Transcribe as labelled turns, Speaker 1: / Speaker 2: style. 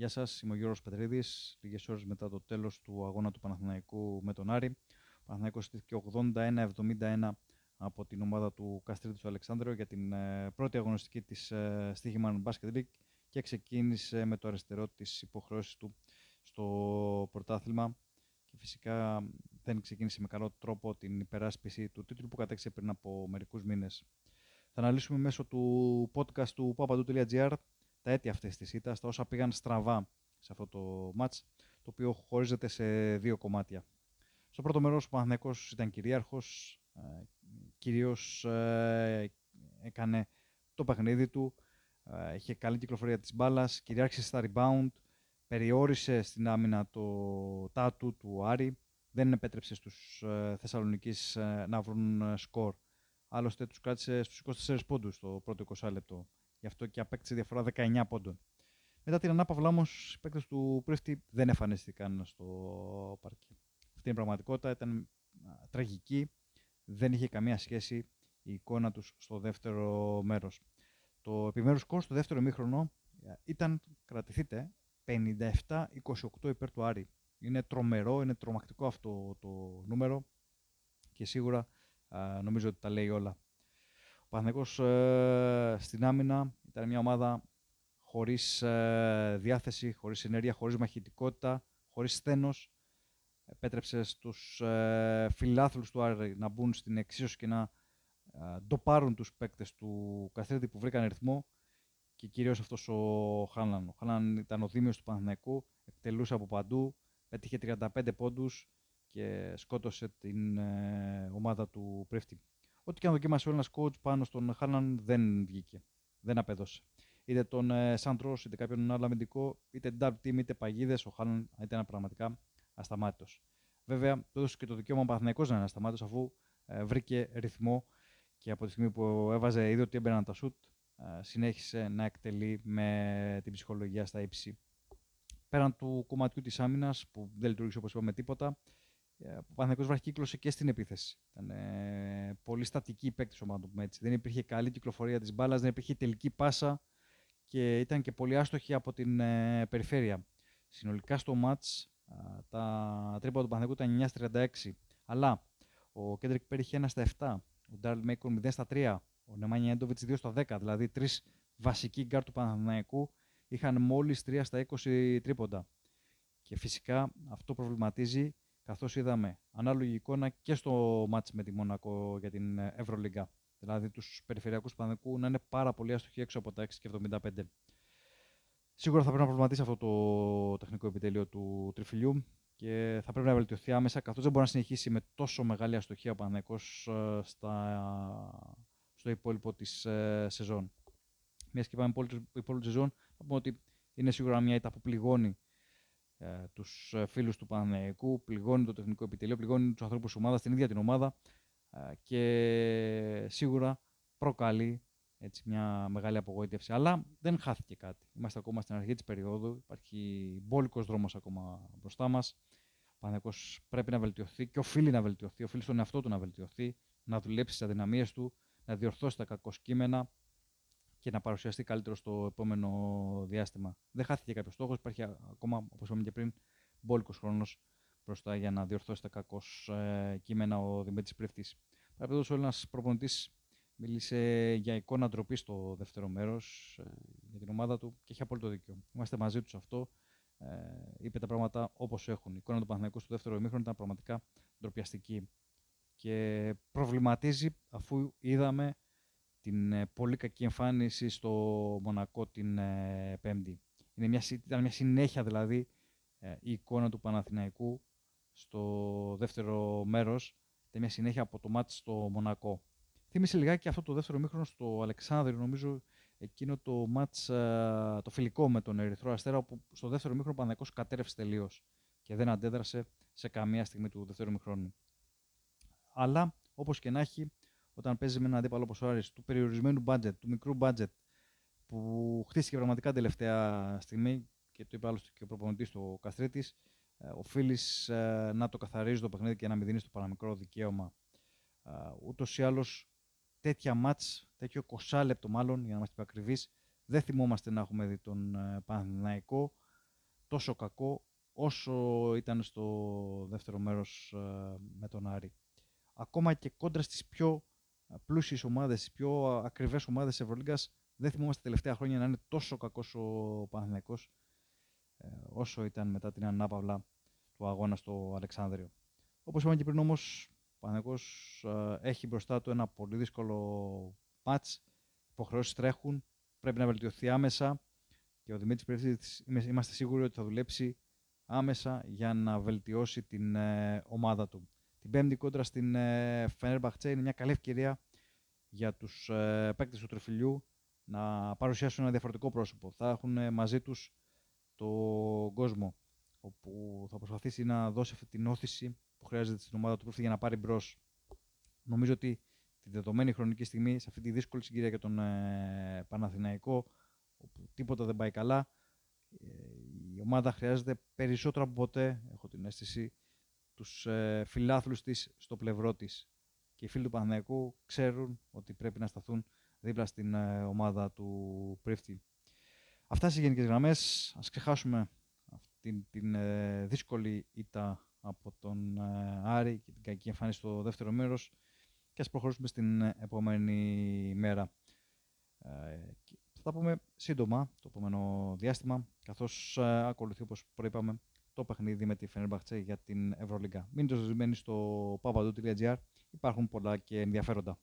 Speaker 1: Γεια σας, είμαι ο Γιώργος Πετρίδης. Λίγες ώρες μετά το τέλος του αγώνα του Παναθηναϊκού με τον Άρη. Ο Παναθηναϊκός στήθηκε 81-71 από την ομάδα του Καστρίδη του Αλεξάνδρου για την ε, πρώτη αγωνιστική της ε, Στίχημαν Basket League και ξεκίνησε με το αριστερό της υποχρεώσεις του στο πρωτάθλημα. Και φυσικά δεν ξεκίνησε με καλό τρόπο την υπεράσπιση του τίτλου που κατέξε πριν από μερικούς μήνες. Θα αναλύσουμε μέσω του podcast του papadou.gr τα αίτια αυτής της ήττας, τα όσα πήγαν στραβά σε αυτό το μάτς, το οποίο χωρίζεται σε δύο κομμάτια. Στο πρώτο μέρος ο Παναθηναϊκός ήταν κυρίαρχος, ε, κυρίως ε, έκανε το παιχνίδι του, ε, είχε καλή κυκλοφορία της μπάλας, κυριάρχησε στα rebound, περιόρισε στην άμυνα το τάτου του Άρη, δεν επέτρεψε στους Θεσσαλονικείς να βρουν σκορ. Άλλωστε τους κράτησε στους 24 πόντους το πρώτο 20 λεπτό. Γι' αυτό και απέκτησε διαφορά 19 πόντων. Μετά την ανάπαυλα όμως, οι παίκτες του Πρίφτη δεν εμφανίστηκαν στο παρκή. Αυτή η πραγματικότητα ήταν τραγική. Δεν είχε καμία σχέση η εικόνα τους στο δεύτερο μέρος. Το επιμέρους σκορ στο δεύτερο μήχρονο ήταν, κρατηθείτε, 57-28 υπέρ του Άρη. Είναι τρομερό, είναι τρομακτικό αυτό το νούμερο και σίγουρα νομίζω ότι τα λέει όλα. Παναθηναϊκός ε, στην άμυνα ήταν μια ομάδα χωρίς ε, διάθεση, χωρίς ενέργεια, χωρίς μαχητικότητα, χωρίς σθένος. Επέτρεψε στους ε, φιλάθλους του Άρη να μπουν στην εξίσωση και να ε, ντοπάρουν τους παίκτες του Καστρίτη που βρήκαν ρυθμό και κυρίως αυτός ο Χάναν. Ο Χάναν ήταν ο δήμιος του Παναθηναϊκού, εκτελούσε από παντού, πέτυχε 35 πόντους και σκότωσε την ε, ομάδα του Πρίφτη. Ό,τι και αν δοκίμασε ο Έλληνας coach πάνω στον Χάναν δεν βγήκε. Δεν απέδωσε. Είτε τον ε, Σάντρο, είτε κάποιον άλλο αμυντικό, είτε double team, είτε παγίδες, ο Χάναν ήταν πραγματικά ασταμάτητος. Βέβαια, το έδωσε και το δικαίωμα ο Παναθηναϊκός να είναι ασταμάτητος, αφού ε, βρήκε ρυθμό και από τη στιγμή που έβαζε, είδε ότι έμπαιναν τα σουτ, ε, συνέχισε να εκτελεί με την ψυχολογία στα ύψη. Πέραν του κομματιού της άμυνας, που δεν λειτουργήσε όπως είπαμε τίποτα, ε, ο Παναθηναϊκός βραχικύκλωσε και στην επίθεση. Ήταν ε, πολύ στατική η παίκτη ομάδα του έτσι. Δεν υπήρχε καλή κυκλοφορία της μπάλας, δεν υπήρχε τελική πάσα και ήταν και πολύ άστοχη από την ε, περιφέρεια. Συνολικά στο μάτς τα τρύπα του Παναθηναϊκού ήταν 9 36. Αλλά ο Κέντρικ Πέρι είχε 1 στα 7, ο Ντάρλ Μέικον 0 στα 3, ο Νεμάνια Έντοβιτς 2 στα 10. Δηλαδή τρεις βασικοί γκαρντ του Παναθηναϊκού είχαν μόλις 3 στα 20 τρίποντα. Και φυσικά αυτό προβληματίζει καθώς είδαμε ανάλογη εικόνα και στο ματς με τη Μονακό για την Ευρωλίγκα. Δηλαδή τους περιφερειακούς του Παναθηναϊκού να είναι πάρα πολύ άστοχοι έξω από τα 6 και 75. Σίγουρα θα πρέπει να προβληματίσει αυτό το τεχνικό επιτελείο του τριφυλλιού και θα πρέπει να βελτιωθεί άμεσα καθώς δεν μπορεί να συνεχίσει με τόσο μεγάλη αστοχία ο Παναθηναϊκός ε, στο υπόλοιπο της ε, σεζόν. Μιας και πάμε υπόλοιπος σεζόν, θα πούμε ότι είναι σίγουρα μια ήττα που πληγώνει ε, τους ε, φίλους του Παναθηναϊκού, πληγώνει το τεχνικό επιτελείο, πληγώνει τους ανθρώπους της ομάδας, την ίδια την ομάδα ε, και σίγουρα προκαλεί έτσι, μια μεγάλη απογοήτευση. Αλλά δεν χάθηκε κάτι. Είμαστε ακόμα στην αρχή της περίοδου. Υπάρχει μπόλικος δρόμος ακόμα μπροστά μας. Ο Παναθηναϊκός πρέπει να βελτιωθεί και οφείλει να βελτιωθεί. Οφείλει στον εαυτό του να βελτιωθεί, να δουλέψει τις αδυναμίες του, να διορθώσει τα κακοσκήμενα και να παρουσιαστεί καλύτερο στο επόμενο διάστημα. Δεν χάθηκε κάποιος στόχος. Υπάρχει ακόμα, όπως είπαμε και πριν, μπόλικος χρόνος μπροστά για να διορθώσει τα κακό ε, κείμενα ο Δημήτρης Πρεφτή. Παραπέτω, ένα προπονητής μίλησε για εικόνα ντροπή στο δεύτερο μέρος ε, για την ομάδα του και έχει απόλυτο δίκιο. Είμαστε μαζί τους σε αυτό. Ε, είπε τα πράγματα όπως έχουν. Η εικόνα του Παναθηναϊκού στο δεύτερο ημίχρονο ήταν πραγματικά ντροπιαστική. Και προβληματίζει αφού είδαμε την ε, πολύ κακή εμφάνιση στο Μονακό την ε, Πέμπτη. Είναι μια, ήταν μια συνέχεια δηλαδή ε, η εικόνα του Παναθηναϊκού στο δεύτερο μέρος. Ήταν μια συνέχεια από το μάτι στο Μονακό. Θύμισε λιγάκι αυτό το δεύτερο μήχρονο στο Αλεξάνδρου, νομίζω εκείνο το μάτς, το φιλικό με τον Ερυθρό Αστέρα, όπου στο δεύτερο μήχρονο ο Παναθηναϊκός κατέρευσε τελείως και δεν αντέδρασε σε καμία στιγμή του δεύτερου μήχρονου. Αλλά, όπως και να έχει, όταν παίζει με έναν αντίπαλο όπως ο Άρης, του περιορισμένου budget, του μικρού budget, που χτίστηκε πραγματικά τελευταία στιγμή και το είπε άλλωστε και ο προπονητής του Καστρίτης, ε, οφείλεις ε, να το καθαρίζεις το παιχνίδι και να μην δίνεις το παραμικρό δικαίωμα. Ε, Ούτως ή άλλως, τέτοια μάτς, τέτοιο 20 λεπτό μάλλον, για να είμαστε πιο ακριβείς, δεν θυμόμαστε να έχουμε δει τον ε, Παναθηναϊκό τόσο κακό όσο ήταν στο δεύτερο μέρος ε, με τον Άρη. Ακόμα και κόντρα στις πιο πλούσιες ομάδες, στις πιο ακριβές ομάδες της Ευρωλίγκας, δεν θυμόμαστε τα τελευταία χρόνια να είναι τόσο κακός ο Παναθηναϊκός ε, όσο ήταν μετά την ανάπαυλα του αγώνα στο Αλεξάνδριο. Όπως είπαμε και πριν όμως, ο Παναθηναϊκός ε, έχει μπροστά του ένα πολύ δύσκολο μάτς, υποχρεώσεις τρέχουν, πρέπει να βελτιωθεί άμεσα και ο Δημήτρης Πρέφτης είμαστε σίγουροι ότι θα δουλέψει άμεσα για να βελτιώσει την ε, ομάδα του. Την πέμπτη κόντρα στην ε, Φενέρμπαχτσε είναι μια καλή ευκαιρία για τους ε, παίκτες του τρεφιλιού να παρουσιάσουν ένα διαφορετικό πρόσωπο. Θα έχουν ε, μαζί τους τον κόσμο, όπου θα προσπαθήσει να δώσει αυτή την όθηση που χρειάζεται στην ομάδα του Πρέφτη για να πάρει μπρος. Νομίζω ότι τη δεδομένη χρονική στιγμή, σε αυτή τη δύσκολη συγκυρία για τον ε, Παναθηναϊκό, όπου τίποτα δεν πάει καλά, ε, η ομάδα χρειάζεται περισσότερο από ποτέ, έχω την αίσθηση, τους ε, φιλάθλους της στο πλευρό της. Και οι φίλοι του Παναθηναϊκού ξέρουν ότι πρέπει να σταθούν δίπλα στην ε, ομάδα του Πρίφτη. Αυτά σε γενικές γραμμές. Ας ξεχάσουμε αυτή την ε, δύσκολη ήττα από τον ε, Άρη και την κακή εμφάνιση στο δεύτερο μέρος και ας προχωρήσουμε στην επόμενη μέρα. Θα τα πούμε σύντομα το επόμενο διάστημα, καθώς ακολουθεί όπως προείπαμε το παιχνίδι με τη Fenerbahce για την Ευρωλίγκα. Μείνετε ζωμένοι στο papadu.gr, υπάρχουν πολλά και ενδιαφέροντα.